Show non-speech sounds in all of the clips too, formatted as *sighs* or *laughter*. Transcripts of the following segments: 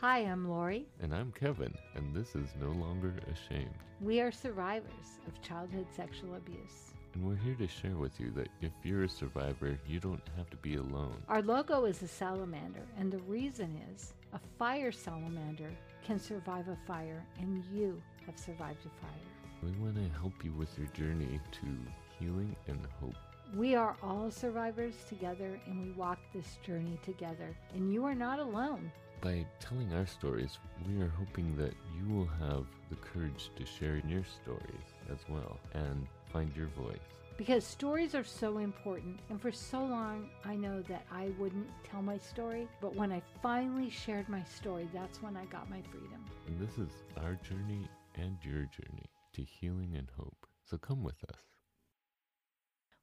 Hi, I'm Lori. And I'm Kevin, and this is No Longer Ashamed. We are survivors of childhood sexual abuse. And we're here to share with you that if you're a survivor, you don't have to be alone. Our logo is a salamander, and the reason is a fire salamander can survive a fire, and you have survived a fire. We want to help you with your journey to healing and hope. We are all survivors together, and we walk this journey together, and you are not alone. By telling our stories, we are hoping that you will have the courage to share your stories as well and find your voice. Because stories are so important, and for so long I know that I wouldn't tell my story, but when I finally shared my story, that's when I got my freedom. And this is our journey and your journey to healing and hope. So come with us.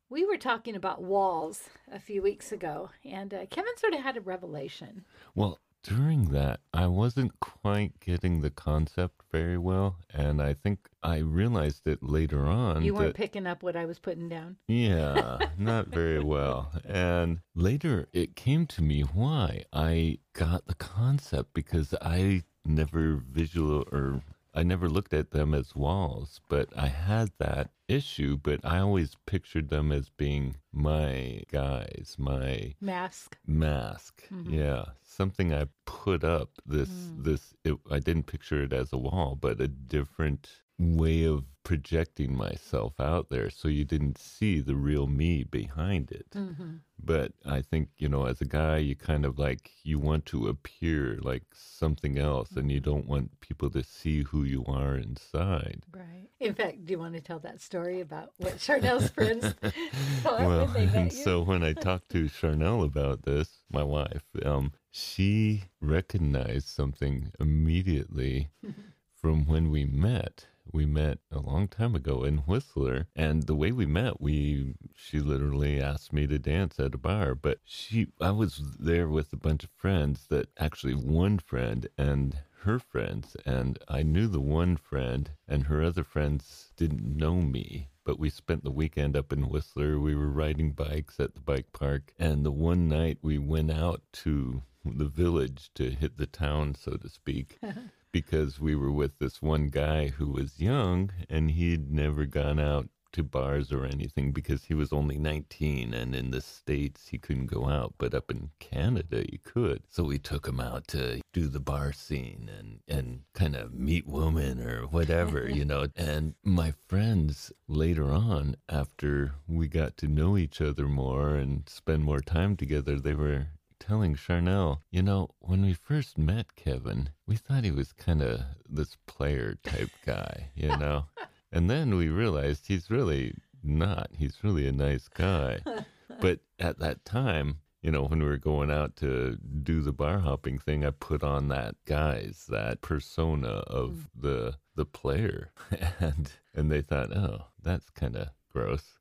We were talking about walls a few weeks ago, and uh, Kevin sort of had a revelation. Well, during that, I wasn't quite getting the concept very well, and I think I realized it later on. You weren't that, picking up what I was putting down. Yeah, *laughs* not very well. And later it came to me why I got the concept because I never visual or I never looked at them as walls, but I had that issue, but I always pictured them as being my guys, my mask. Mask. Mm-hmm. Yeah. Something I put up this mm. this it, I didn't picture it as a wall, but a different way of projecting myself out there so you didn't see the real me behind it. Mm-hmm. But I think, you know, as a guy, you kind of like, you want to appear like something else mm-hmm. and you mm-hmm. don't want people to see who you are inside. Right. In fact, do you want to tell that story about what Charnel's friends *laughs* well, and *laughs* so when I talked to Charnel about this, my wife, um, she recognized something immediately *laughs* from when we met we met a long time ago in Whistler, and the way we met, we she literally asked me to dance at a bar, but she I was there with a bunch of friends that actually one friend and her friends, and I knew the one friend, and her other friends didn't know me. But we spent the weekend up in Whistler. We were riding bikes at the bike park. And the one night we went out to the village to hit the town, so to speak. *laughs* because we were with this one guy who was young and he'd never gone out to bars or anything because he was only 19 and in the States he couldn't go out, but up in Canada he could. So we took him out to do the bar scene and, and kind of meet women or whatever, *laughs* you know. And my friends later on, after we got to know each other more and spend more time together, they were telling Charnel, you know, when we first met Kevin, we thought he was kind of this player type guy, you *laughs* know? and then we realized he's really not. He's really a nice guy. *laughs* but at that time, you know, when we were going out to do the bar hopping thing, I put on that guise, that persona of mm. the the player, *laughs* and and they thought, oh, that's kind of gross.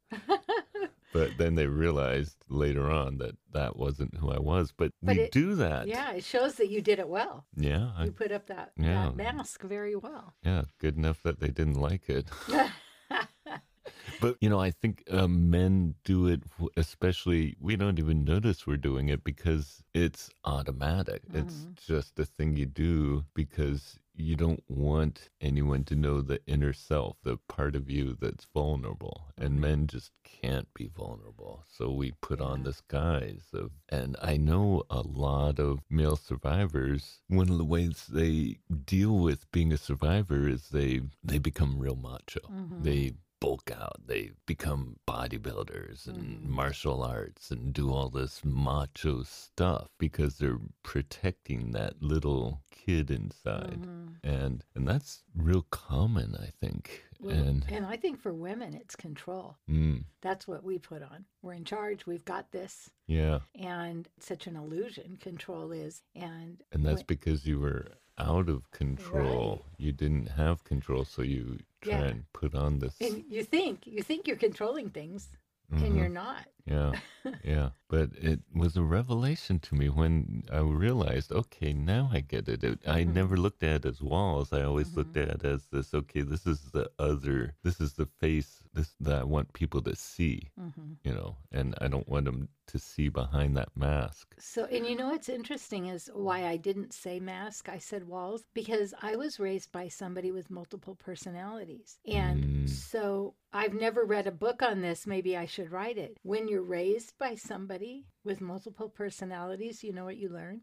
But then they realized later on that that wasn't who I was. But, but we it, do that. Yeah, it shows that you did it well. Yeah, you put up that, yeah, that mask very well. Yeah, good enough that they didn't like it. *laughs* but you know, I think uh, men do it, especially we don't even notice we're doing it because it's automatic. Mm-hmm. It's just a thing you do because you don't want anyone to know the inner self, the part of you that's vulnerable. And men just can't be vulnerable. So we put on this guise of, and I know a lot of male survivors, one of the ways they deal with being a survivor is they, they become real macho. Mm-hmm. They bulk out. They become bodybuilders and mm. martial arts and do all this macho stuff because they're protecting that little kid inside. Mm-hmm. And and that's real common, I think. Well, and and I think for women it's control. Mm. That's what we put on. We're in charge. We've got this. Yeah. And such an illusion control is and And that's when, because you were out of control. Right. You didn't have control, so you try yeah. and put on this. And you think you think you're controlling things, mm-hmm. and you're not. Yeah, yeah. But it was a revelation to me when I realized, okay, now I get it. it I mm-hmm. never looked at it as walls. I always mm-hmm. looked at it as this. Okay, this is the other. This is the face. This that I want people to see. Mm-hmm. You know, and I don't want them to see behind that mask. So, and you know what's interesting is why I didn't say mask. I said walls because I was raised by somebody with multiple personalities, and mm. so I've never read a book on this. Maybe I should write it. When you're raised by somebody with multiple personalities, you know what you learn?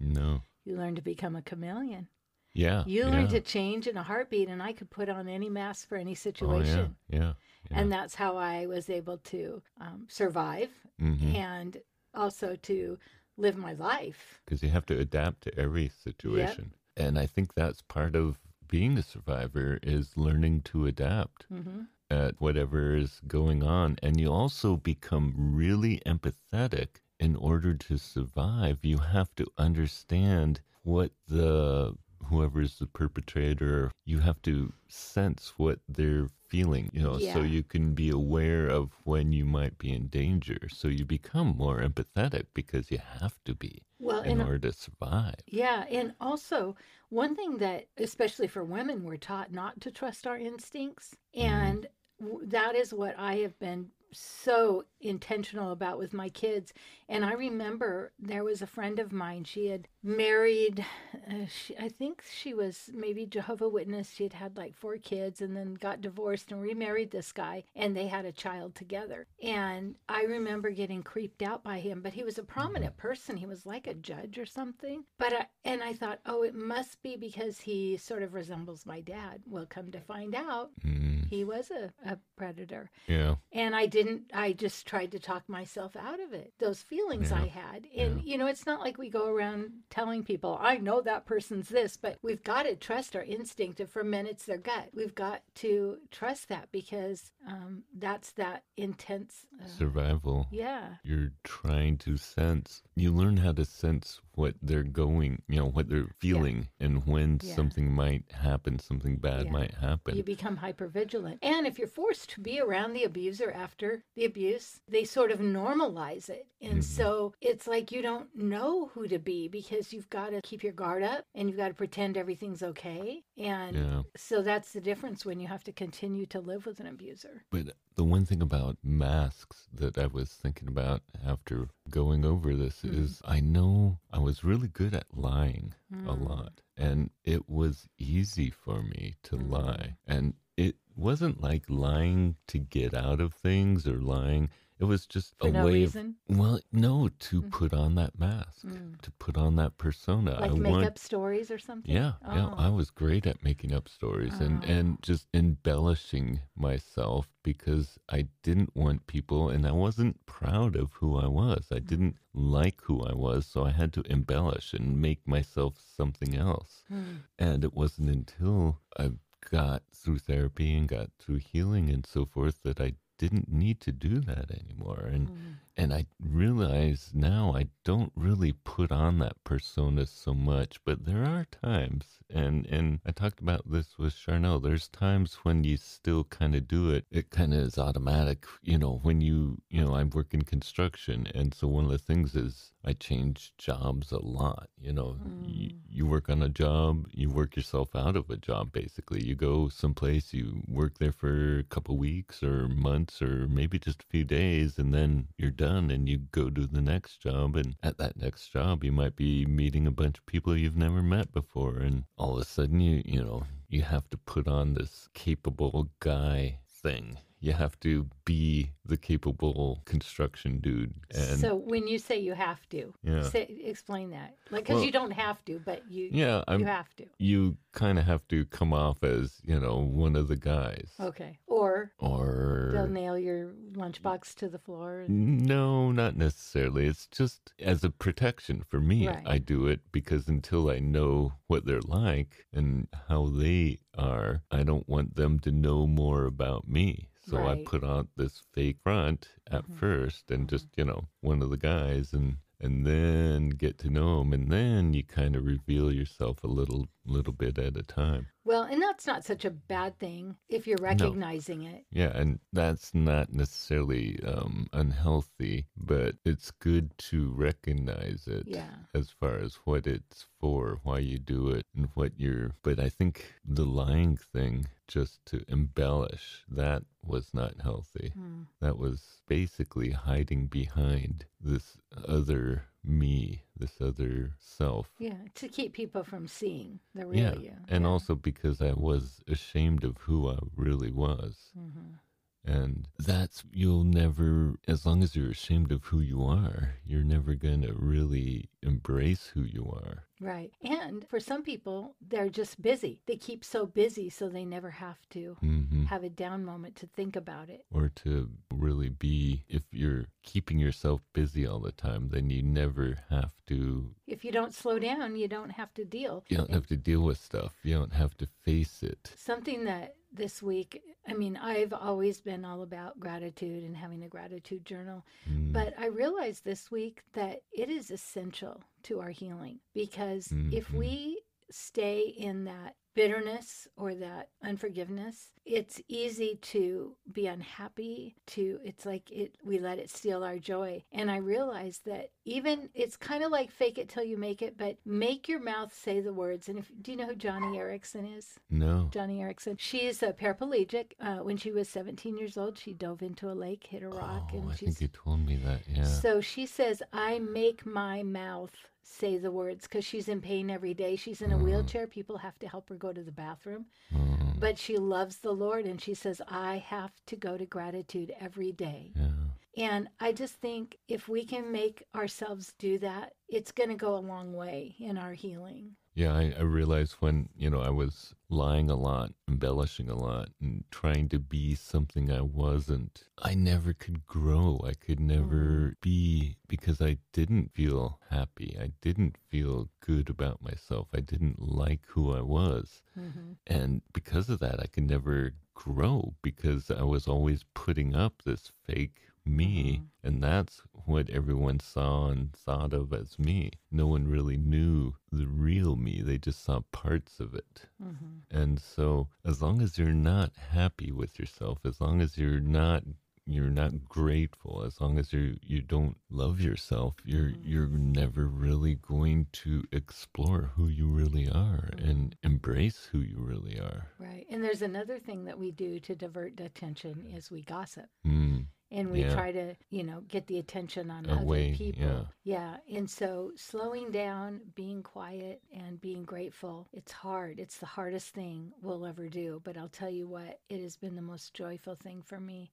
No. You learn to become a chameleon. Yeah. You learn yeah. to change in a heartbeat, and I could put on any mask for any situation. Oh, yeah, yeah, yeah, And that's how I was able to um, survive mm-hmm. and also to live my life. Because you have to adapt to every situation. Yep. And I think that's part of being a survivor is learning to adapt. Mm-hmm at whatever is going on. And you also become really empathetic. In order to survive, you have to understand what the whoever is the perpetrator, you have to sense what they're feeling, you know, yeah. so you can be aware of when you might be in danger. So you become more empathetic because you have to be well, in order to survive. Yeah. And also, one thing that, especially for women, we're taught not to trust our instincts. Mm-hmm. And mm that is what I have been so intentional about with my kids. And I remember there was a friend of mine. She had married, uh, she, I think she was maybe Jehovah Witness. She had had like four kids and then got divorced and remarried this guy, and they had a child together. And I remember getting creeped out by him, but he was a prominent person. He was like a judge or something. But I, and I thought, oh, it must be because he sort of resembles my dad. Well, come to find out, mm. he was a, a predator. Yeah. And I didn't. I just tried to talk myself out of it. Those feelings yeah. I had, and yeah. you know, it's not like we go around telling people, I know that person's this, but we've got to trust our instinct. If for men it's their gut, we've got to trust that because um, that's that intense uh, survival. Yeah. You're trying to sense, you learn how to sense what they're going, you know, what they're feeling, yeah. and when yeah. something might happen, something bad yeah. might happen. You become hyper vigilant. And if you're forced to be around the abuser after the abuse, they sort of normalize it. And mm-hmm. so it's like you don't know who to be because you've got to keep your guard up and you've got to pretend everything's okay. And so that's the difference when you have to continue to live with an abuser. But the one thing about masks that I was thinking about after going over this mm. is I know I was really good at lying mm. a lot. And it was easy for me to mm. lie. And it wasn't like lying to get out of things or lying it was just For a no way reason? of well, no, to mm. put on that mask, mm. to put on that persona. Like I make want, up stories or something. Yeah, oh. yeah. I was great at making up stories oh. and and just embellishing myself because I didn't want people, and I wasn't proud of who I was. I mm. didn't like who I was, so I had to embellish and make myself something else. Mm. And it wasn't until I got through therapy and got through healing and so forth that I didn't need to do that anymore. And mm. And I realize now I don't really put on that persona so much, but there are times and and I talked about this with Charnel. There's times when you still kind of do it. It kind of is automatic, you know, when you, you know, I work in construction and so one of the things is I change jobs a lot. You know, mm. you, you work on a job, you work yourself out of a job basically. You go someplace, you work there for a couple weeks or months or maybe just a few days, and then you're done and you go to the next job. And at that next job, you might be meeting a bunch of people you've never met before. And all of a sudden, you, you know, you have to put on this capable guy thing you have to be the capable construction dude. And so when you say you have to, yeah. Say, explain that. Like, because well, you don't have to, but you yeah, I'm, you have to. You kind of have to come off as you know one of the guys. Okay, or or they'll nail your lunchbox to the floor. And... No, not necessarily. It's just as a protection for me. Right. I do it because until I know what they're like and how they are, I don't want them to know more about me. So right. I put on this fake front at mm-hmm. first and mm-hmm. just, you know, one of the guys and and then get to know them and then you kind of reveal yourself a little little bit at a time Well, and that's not such a bad thing if you're recognizing no. it. Yeah, and that's not necessarily um, unhealthy, but it's good to recognize it yeah. as far as what it's for, why you do it, and what you're. But I think the lying thing just to embellish. That was not healthy. Mm. That was basically hiding behind this other me, this other self. Yeah, to keep people from seeing the real yeah. you. And yeah. also because I was ashamed of who I really was. Mm-hmm. And that's, you'll never, as long as you're ashamed of who you are, you're never going to really embrace who you are. Right. And for some people, they're just busy. They keep so busy so they never have to mm-hmm. have a down moment to think about it. Or to really be, if you're keeping yourself busy all the time, then you never have to. If you don't slow down, you don't have to deal. You don't have to deal with stuff. You don't have to face it. Something that this week, I mean, I've always been all about gratitude and having a gratitude journal, mm. but I realized this week that it is essential to our healing because mm-hmm. if we stay in that bitterness or that unforgiveness it's easy to be unhappy to it's like it we let it steal our joy. And i realized that even it's kind of like fake it till you make it but make your mouth say the words. And if do you know who Joni Eareckson is? No. Joni eareckson she's a paraplegic. Uh, when she was 17 years old she dove into a lake hit a rock oh, and i think you told me that yeah. So she says i make my mouth say the words because she's in pain every day. She's in a mm. wheelchair. People have to help her go to the bathroom. Mm. But she loves the Lord and she says, I have to go to gratitude every day. Yeah. And I just think if we can make ourselves do that, it's going to go a long way in our healing. Yeah, I, I, realized when, you know, I was lying a lot, embellishing a lot, and trying to be something I wasn't, I never could grow. I could never mm. be because I didn't feel happy. I didn't feel good about myself. I didn't like who I was. Mm-hmm. And because of that, I could never grow because I was always putting up this fake me. Mm-hmm. And that's what everyone saw and thought of as me. No one really knew the real me, they just saw parts of it. Mm-hmm. And so, as long as you're not happy with yourself, as long as you're not you're not grateful as long as you you don't love yourself you're mm-hmm. you're never really going to explore who you really are mm-hmm. and embrace who you really are right and there's another thing that we do to divert attention is we gossip mm and we yeah. try to you know get the attention on Away, other people yeah. yeah and so slowing down being quiet and being grateful it's hard it's the hardest thing we'll ever do but i'll tell you what it has been the most joyful thing for me.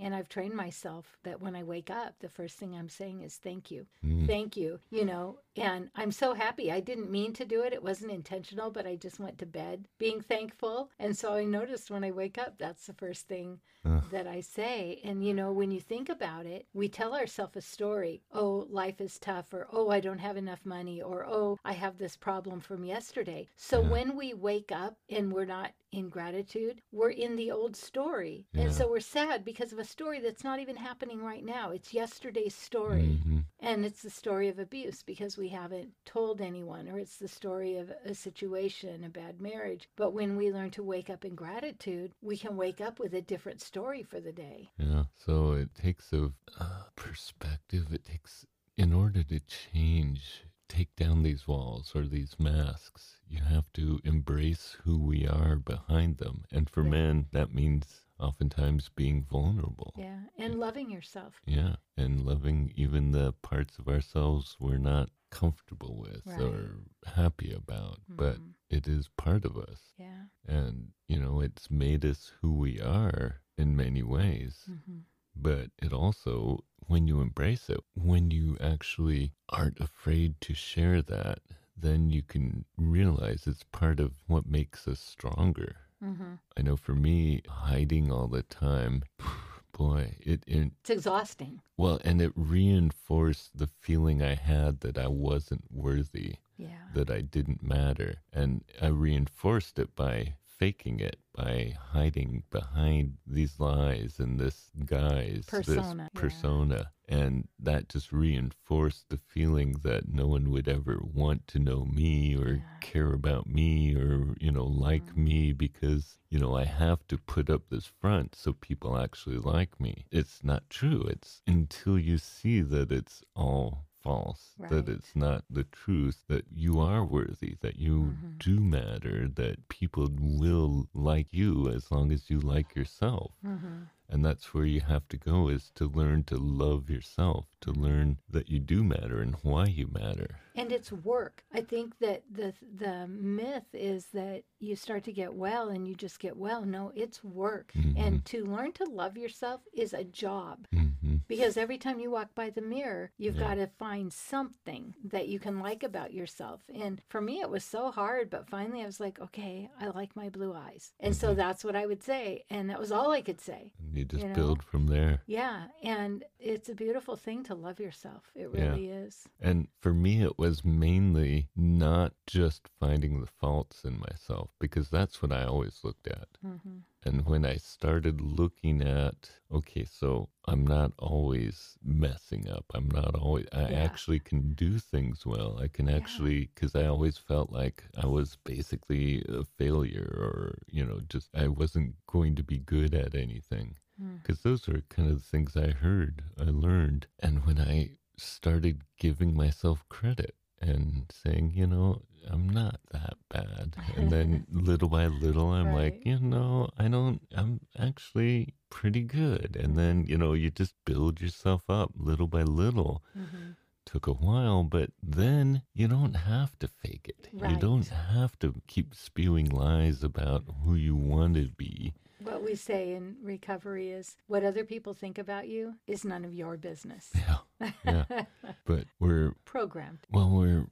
And I've trained myself that when I wake up, the first thing I'm saying is thank you. Mm. Thank you. You know, and I'm so happy. I didn't mean to do it. It wasn't intentional, but I just went to bed being thankful. And so I noticed when I wake up, that's the first thing uh. that I say. And, you know, when you think about it, we tell ourselves a story oh, life is tough, or oh, I don't have enough money, or oh, I have this problem from yesterday. So yeah. when we wake up and we're not in gratitude, we're in the old story. Yeah. And so we're sad because of a story that's not even happening right now. It's yesterday's story. Mm-hmm. And it's the story of abuse because we haven't told anyone, or it's the story of a situation, a bad marriage. But when we learn to wake up in gratitude, we can wake up with a different story for the day. Yeah. So it takes a uh, perspective, it takes, in order to change, take down these walls or these masks, you have to embrace who we are behind them. And for yeah. men, that means oftentimes being vulnerable. Yeah, and loving yourself. Yeah, and loving even the parts of ourselves we're not comfortable with right. or happy about, mm-hmm. but it is part of us. Yeah. And, you know, it's made us who we are in many ways. Mm-hmm. But it also, when you embrace it, when you actually aren't afraid to share that, then you can realize it's part of what makes us stronger. Mm-hmm. I know for me, hiding all the time, *sighs* boy, it, it it's exhausting. Well, and it reinforced the feeling I had that I wasn't worthy. Yeah. That I didn't matter. And I reinforced it by faking it by hiding behind these lies and this guise, persona, this persona. Yeah. And that just reinforced the feeling that no one would ever want to know me or yeah. care about me or, you know, like mm-hmm. me because, you know, I have to put up this front so people actually like me. It's not true. It's until you see that it's all false, right. that it's not the truth, that you are worthy, that you mm-hmm. do matter, that people will like you as long as you like yourself. Mm-hmm. And that's where you have to go is to learn to love yourself, to learn that you do matter and why you matter. And it's work. I think that the the myth is that you start to get well and you just get well. No, it's work. Mm-hmm. And to learn to love yourself is a job. Mm-hmm. Because every time you walk by the mirror, you've yeah. got to find something that you can like about yourself. And for me, it was so hard, but finally I was like, okay, I like my blue eyes. And mm-hmm. so that's what I would say. And that was all I could say. You just you know? build from there. Yeah. And it's a beautiful thing to love yourself. It really yeah. is. And for me, it was mainly not just finding the faults in myself, because that's what I always looked at. Mm-hmm. And when I started looking at, okay, so I'm not always messing up. I'm not always, I yeah. actually can do things well. I can actually, because yeah. I always felt like I was basically a failure or, you know, just I wasn't going to be good at anything. Because mm. those are kind of the things I heard, I learned. And when I started giving myself credit and saying, you know, I'm not that bad. And then *laughs* little by little, I'm right. like, you know, I don't, I'm actually pretty good. And then, you know, you just build yourself up little by little. Mm-hmm. Took a while, but then you don't have to fake it. Right. You don't have to keep spewing lies about who you want to be. What we say in recovery is what other people think about you is none of your business. Yeah. Yeah. *laughs* but we're programmed. Well, we're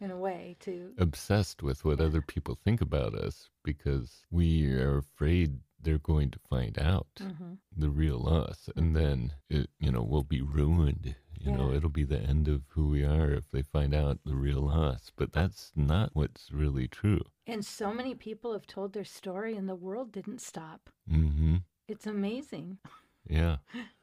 in a way to obsessed with what other people think about us because we are afraid they're going to find out mm-hmm. the real us and then it you know we'll be ruined you yeah. know it'll be the end of who we are if they find out the real us but that's not what's really true and so many people have told their story and the world didn't stop mm-hmm. it's amazing *laughs* yeah.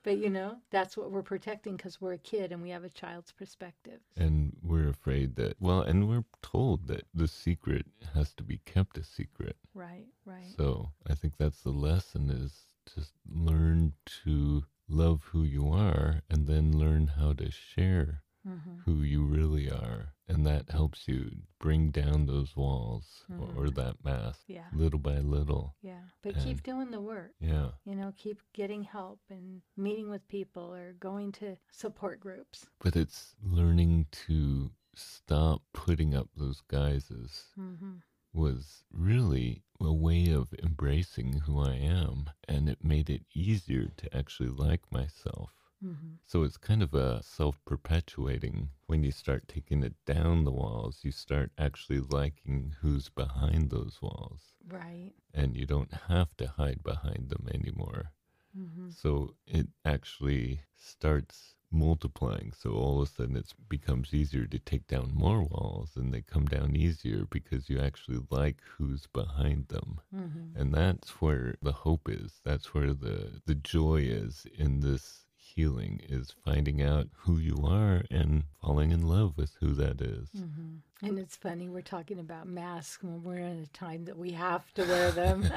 But you know, that's what we're protecting because we're a kid and we have a child's perspective. And we're afraid that, well, and we're told that the secret has to be kept a secret. Right, right. So I think that's the lesson is just learn to love who you are and then learn how to share mm-hmm. who you really are. And that helps you bring down those walls mm-hmm. or, or, that mask yeah. little by little. Yeah. But and, keep doing the work. Yeah. You know, keep getting help and meeting with people or going to support groups. But it's learning to stop putting up those guises. Mm-hmm was really a way of embracing who I am, and it made it easier to actually like myself. Mm-hmm. So it's kind of a self perpetuating. When you start taking it down the walls, you start actually liking who's behind those walls. Right. And you don't have to hide behind them anymore. Mm-hmm. So it actually starts multiplying. So all of a sudden it becomes easier to take down more walls and they come down easier because you actually like who's behind them. Mm-hmm. And that's where the hope is. That's where the, the joy is in this healing is finding out who you are and falling in love with who that is. Mm-hmm. And it's funny, we're talking about masks when we're in a time that we have to wear them.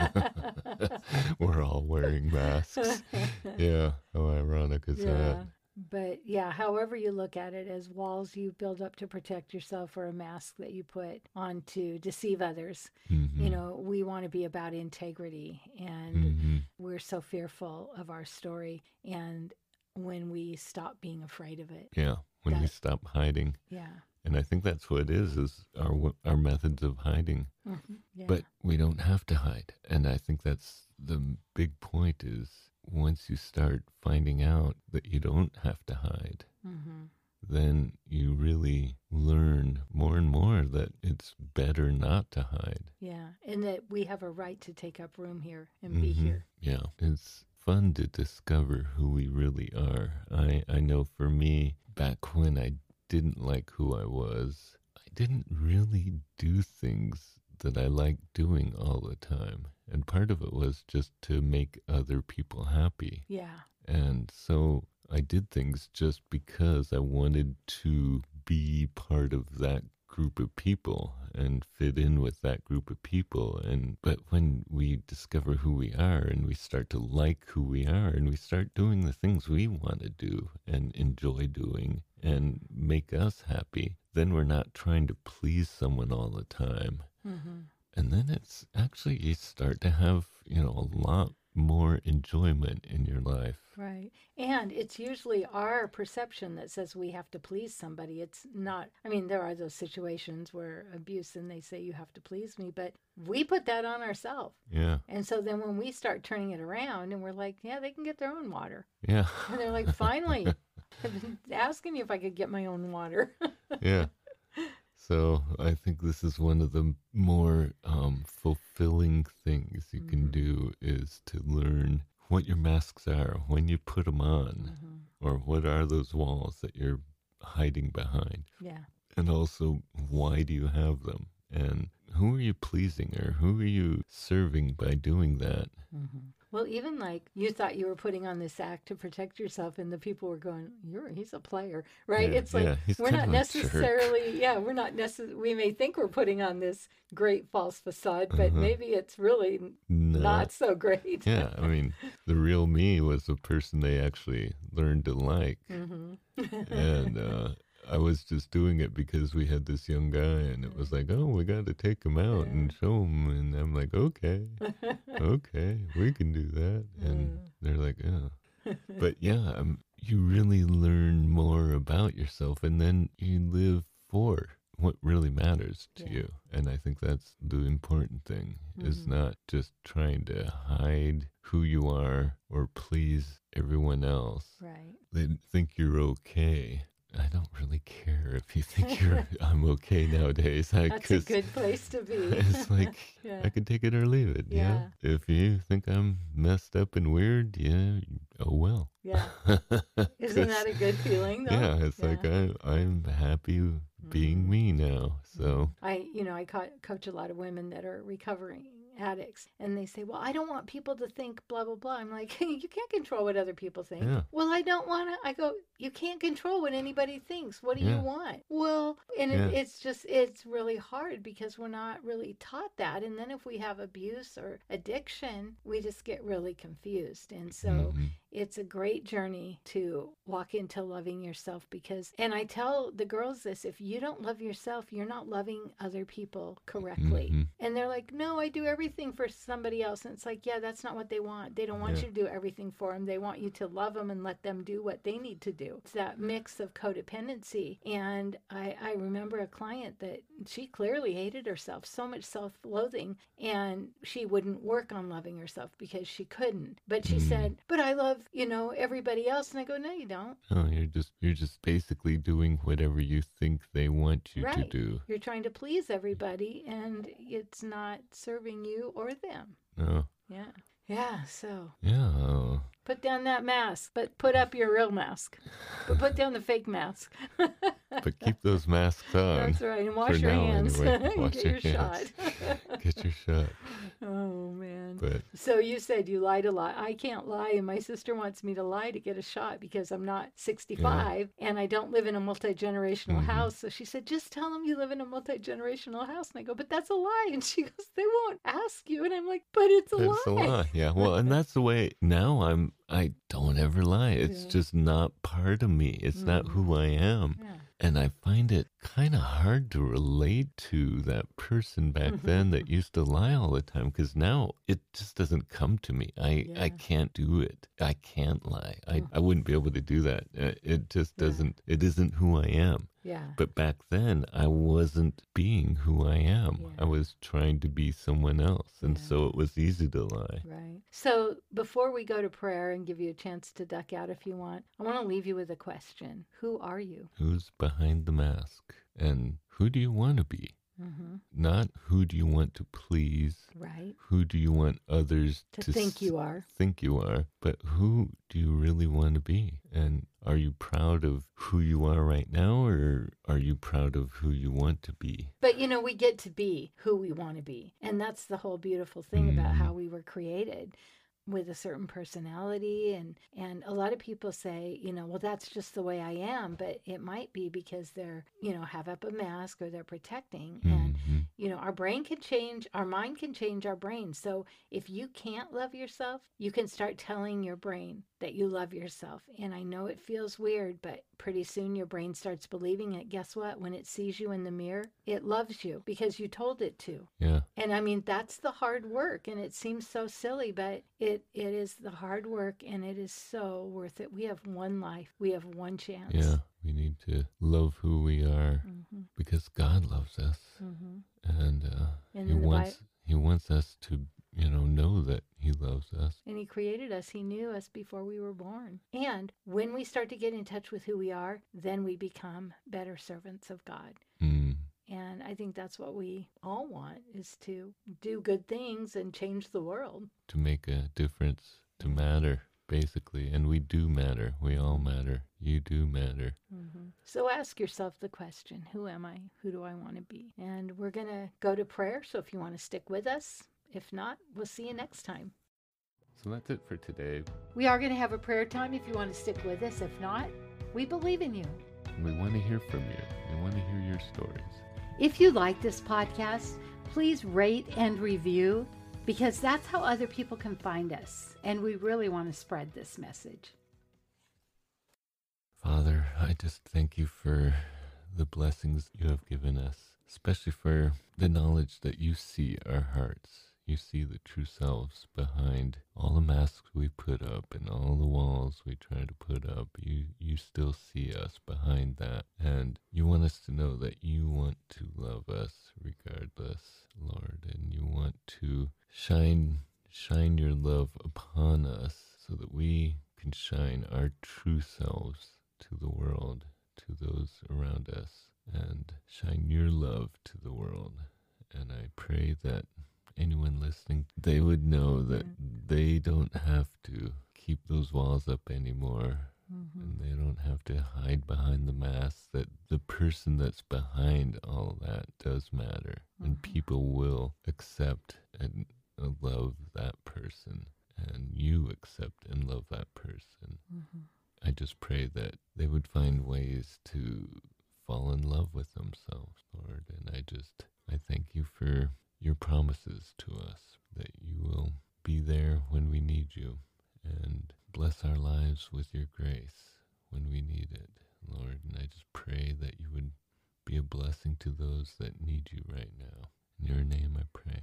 *laughs* we're all wearing masks. *laughs* yeah, how ironic is yeah. that? But yeah, however you look at it, as walls you build up to protect yourself or a mask that you put on to deceive others, mm-hmm. you know, we want to be about integrity. And mm-hmm. we're so fearful of our story. And when we stop being afraid of it. Yeah, when that, we stop hiding. Yeah. And I think that's what it is, is our, our methods of hiding. Mm-hmm, yeah. But we don't have to hide. And I think that's the big point is once you start finding out that you don't have to hide, mm-hmm. then you really learn more and more that it's better not to hide. Yeah, and that we have a right to take up room here and mm-hmm. be here. Yeah, it's fun to discover who we really are. I, I know for me, back when I didn't like who I was, I didn't really do things that I liked doing all the time. And part of it was just to make other people happy. Yeah. And so I did things just because I wanted to be part of that group of people and fit in with that group of people and but when we discover who we are and we start to like who we are and we start doing the things we want to do and enjoy doing and make us happy then we're not trying to please someone all the time mm-hmm. and then it's actually you start to have you know a lot more enjoyment in your life. Right. And it's usually our perception that says we have to please somebody. It's not, I mean, there are those situations where abuse and they say you have to please me, but we put that on ourselves. Yeah. And so then when we start turning it around and we're like, yeah, they can get their own water. Yeah. And they're like, finally, *laughs* I've been asking you if I could get my own water. yeah. So I think this is one of the more um, fulfilling things you mm-hmm. can do is to learn what your masks are when you put them on, mm-hmm. or what are those walls that you're hiding behind. Yeah. And also, why do you have them? And who are you pleasing or who are you serving by doing that? Mm-hmm. Well, even like you thought you were putting on this act to protect yourself, and the people were going, "You're he's a player, right?" Yeah, it's like yeah, we're not necessarily, yeah, we're not necessarily. We may think we're putting on this great false facade, but uh-huh. maybe it's really no. not so great. yeah, I mean, the real me was the person they actually learned to like, mm-hmm. and uh, I was just doing it because we had this young guy, and it was like, oh, we got to take him out and show him. And I'm like, okay, *laughs* okay, we can do that. And they're like, oh. *laughs* But yeah, um, you really learn more about yourself, and then you live for what really matters to yeah. you. And I think that's the important thing mm-hmm. is not just trying to hide who you are or please everyone else. Right. They think you're okay I don't really care if you think *laughs* you're I'm okay nowadays. I, That's a good place to be. *laughs* it's *laughs* like yeah. I can take it or leave it. Yeah. yeah. If you think I'm messed up and weird, yeah, oh well. Yeah. Isn't that a good feeling though? Yeah, it's yeah. like I I'm happy being mm. me now. So I you know, I coach a lot of women that are recovering addicts and they say, Well, I don't want people to think blah, blah, blah. I'm like, *laughs* You can't control what other people think. Yeah. Well, I don't want to. I go, You can't control what anybody thinks. What do yeah. you want? Well, and yeah. it, it's just, it's really hard because we're not really taught that. And then if we have abuse or addiction, we just get really confused. And so mm-hmm it's a great journey to walk into loving yourself because, and I tell the girls this if you don't love yourself, you're not loving other people correctly. Mm-hmm. And they're like, no, I do everything for somebody else. And it's like, yeah, that's not what they want. They don't want yeah. you to do everything for them. They want you to love them and let them do what they need to do. It's that mix of codependency. And I, I remember a client that she clearly hated herself, so much self loathing, and she wouldn't work on loving herself because she couldn't. But she mm. said, but I love you know, everybody else. And I go, no, you don't. No, you're just you're just basically doing whatever you think they want you right. to do. You're trying to please everybody, and it's not serving you or them. No. Yeah. Yeah. So. Yeah. Put down that mask, but put up your real mask. But put down the fake mask. *laughs* but keep those masks on. That's right. And wash your hands. Anyway. *laughs* Wash Get your, your shot. Get your shot. Oh man. But so you said you lied a lot. I can't lie, and my sister wants me to lie to get a shot because I'm not 65 yeah. and I don't live in a multi generational mm-hmm. house. So she said, just tell them you live in a multi generational house. And I go, but that's a lie. And she *laughs* goes, they won't ask you. And I'm like, but it's a it's lie. It's a lie. Yeah. Well, and that's the way now I'm. I don't ever lie. It's yeah. just not part of me. It's mm-hmm. not who I am. Yeah. And I find it kind of hard to relate to that person back mm-hmm. then that used to lie all the time because now it just doesn't come to me. I, yeah. I can't do it. I can't lie. I, mm-hmm. I wouldn't be able to do that. Uh, it just doesn't, it isn't who I am. Yeah. But back then, I wasn't being who I am. Yeah. I was trying to be someone else. And yeah. so it was easy to lie. Right. So before we go to prayer and give you a chance to duck out if you want, I want to leave you with a question Who are you? Who's behind the mask? And who do you want to be? Mm-hmm. Not who do you want to please. Right. Who do you want others to, to think s- you are. Think you are. But who do you really want to be? And are you proud of who you are right now or are you proud of who you want to be? But you know, we get to be who we want to be. And that's the whole beautiful thing mm. about how we were created with a certain personality and and a lot of people say you know well that's just the way i am but it might be because they're you know have up a mask or they're protecting mm-hmm. and you know our brain can change our mind can change our brain so if you can't love yourself you can start telling your brain that you love yourself and i know it feels weird but pretty soon your brain starts believing it. Guess what? When it sees you in the mirror, it loves you because you told it to. Yeah. And I mean, that's the hard work. And it seems so silly, but it, it is the hard work and it is so worth it. We have one life, we have one chance. Yeah. We need to love who we are mm-hmm. because God loves us. Mm-hmm. And, uh, and he wants, Bi- he wants us to you know, know that He loves us. And He created us. He knew us before we were born. And when we start to get in touch with who we are, then we become better servants of God. Mm. And I think that's what we all want is to do good things and change the world. To make a difference, to matter, basically. And we do matter. We all matter. You do matter. Mm-hmm. So ask yourself the question Who am I? Who do I want to be? And we're going to go to prayer. So if you want to stick with us, if not, we'll see you next time. So that's it for today. We are going to have a prayer time if you want to stick with us. If not, we believe in you. We want to hear from you. We want to hear your stories. If you like this podcast, please rate and review because that's how other people can find us. And we really want to spread this message. Father, I just thank you for the blessings you have given us, especially for the knowledge that you see our hearts you see the true selves behind all the masks we put up and all the walls we try to put up. You you still see us behind that and you want us to know that you want to love us regardless, Lord, and you want to shine shine your love upon us so that we can shine our true selves to the world, to those around us and shine your love to the world. And I pray that anyone listening, they would know that they don't have to keep those walls up anymore. Mm-hmm. And they don't have to hide behind the mask, that the person that's behind all that does matter. Mm-hmm. And people will accept and love that person. And you accept and love that person. Mm-hmm. I just pray that they would find ways to fall in love with themselves, Lord. And I just, I thank you for your promises to us that you will be there when we need you and bless our lives with your grace when we need it, Lord. And I just pray that you would be a blessing to those that need you right now. In your name I pray.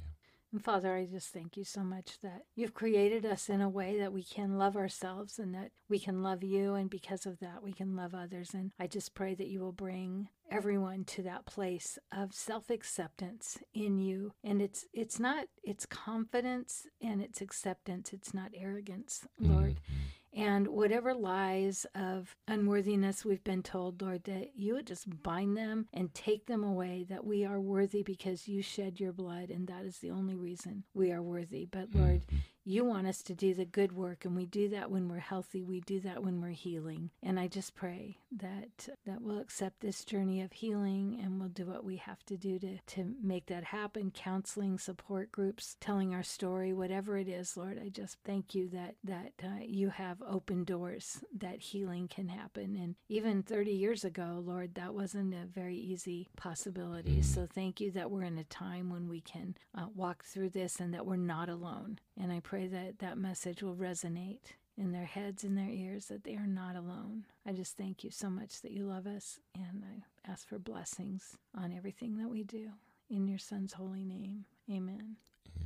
And Father, I just thank you so much that you've created us in a way that we can love ourselves and that we can love you. And because of that, we can love others. And I just pray that you will bring everyone to that place of self-acceptance in you and it's it's not it's confidence and it's acceptance it's not arrogance lord mm-hmm. And whatever lies of unworthiness we've been told, Lord, that you would just bind them and take them away, that we are worthy because you shed your blood, and that is the only reason we are worthy. But Lord, mm-hmm you want us to do the good work and we do that when we're healthy we do that when we're healing. And i just pray that that we'll accept this journey of healing and we'll do what we have to do to to make that happen. Counseling support groups telling our story whatever it is lord i just thank you that that uh, you have open doors that healing can happen. And even 30 years ago lord that wasn't a very easy possibility. Mm. so thank you that we're in a time when we can uh, walk through this and that we're not alone. And i pray pray that that message will resonate in their heads and their ears that they are not alone. I just thank you so much that you love us, and I ask for blessings on everything that we do. In your Son's holy name, amen.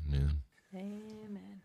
Amen. Amen.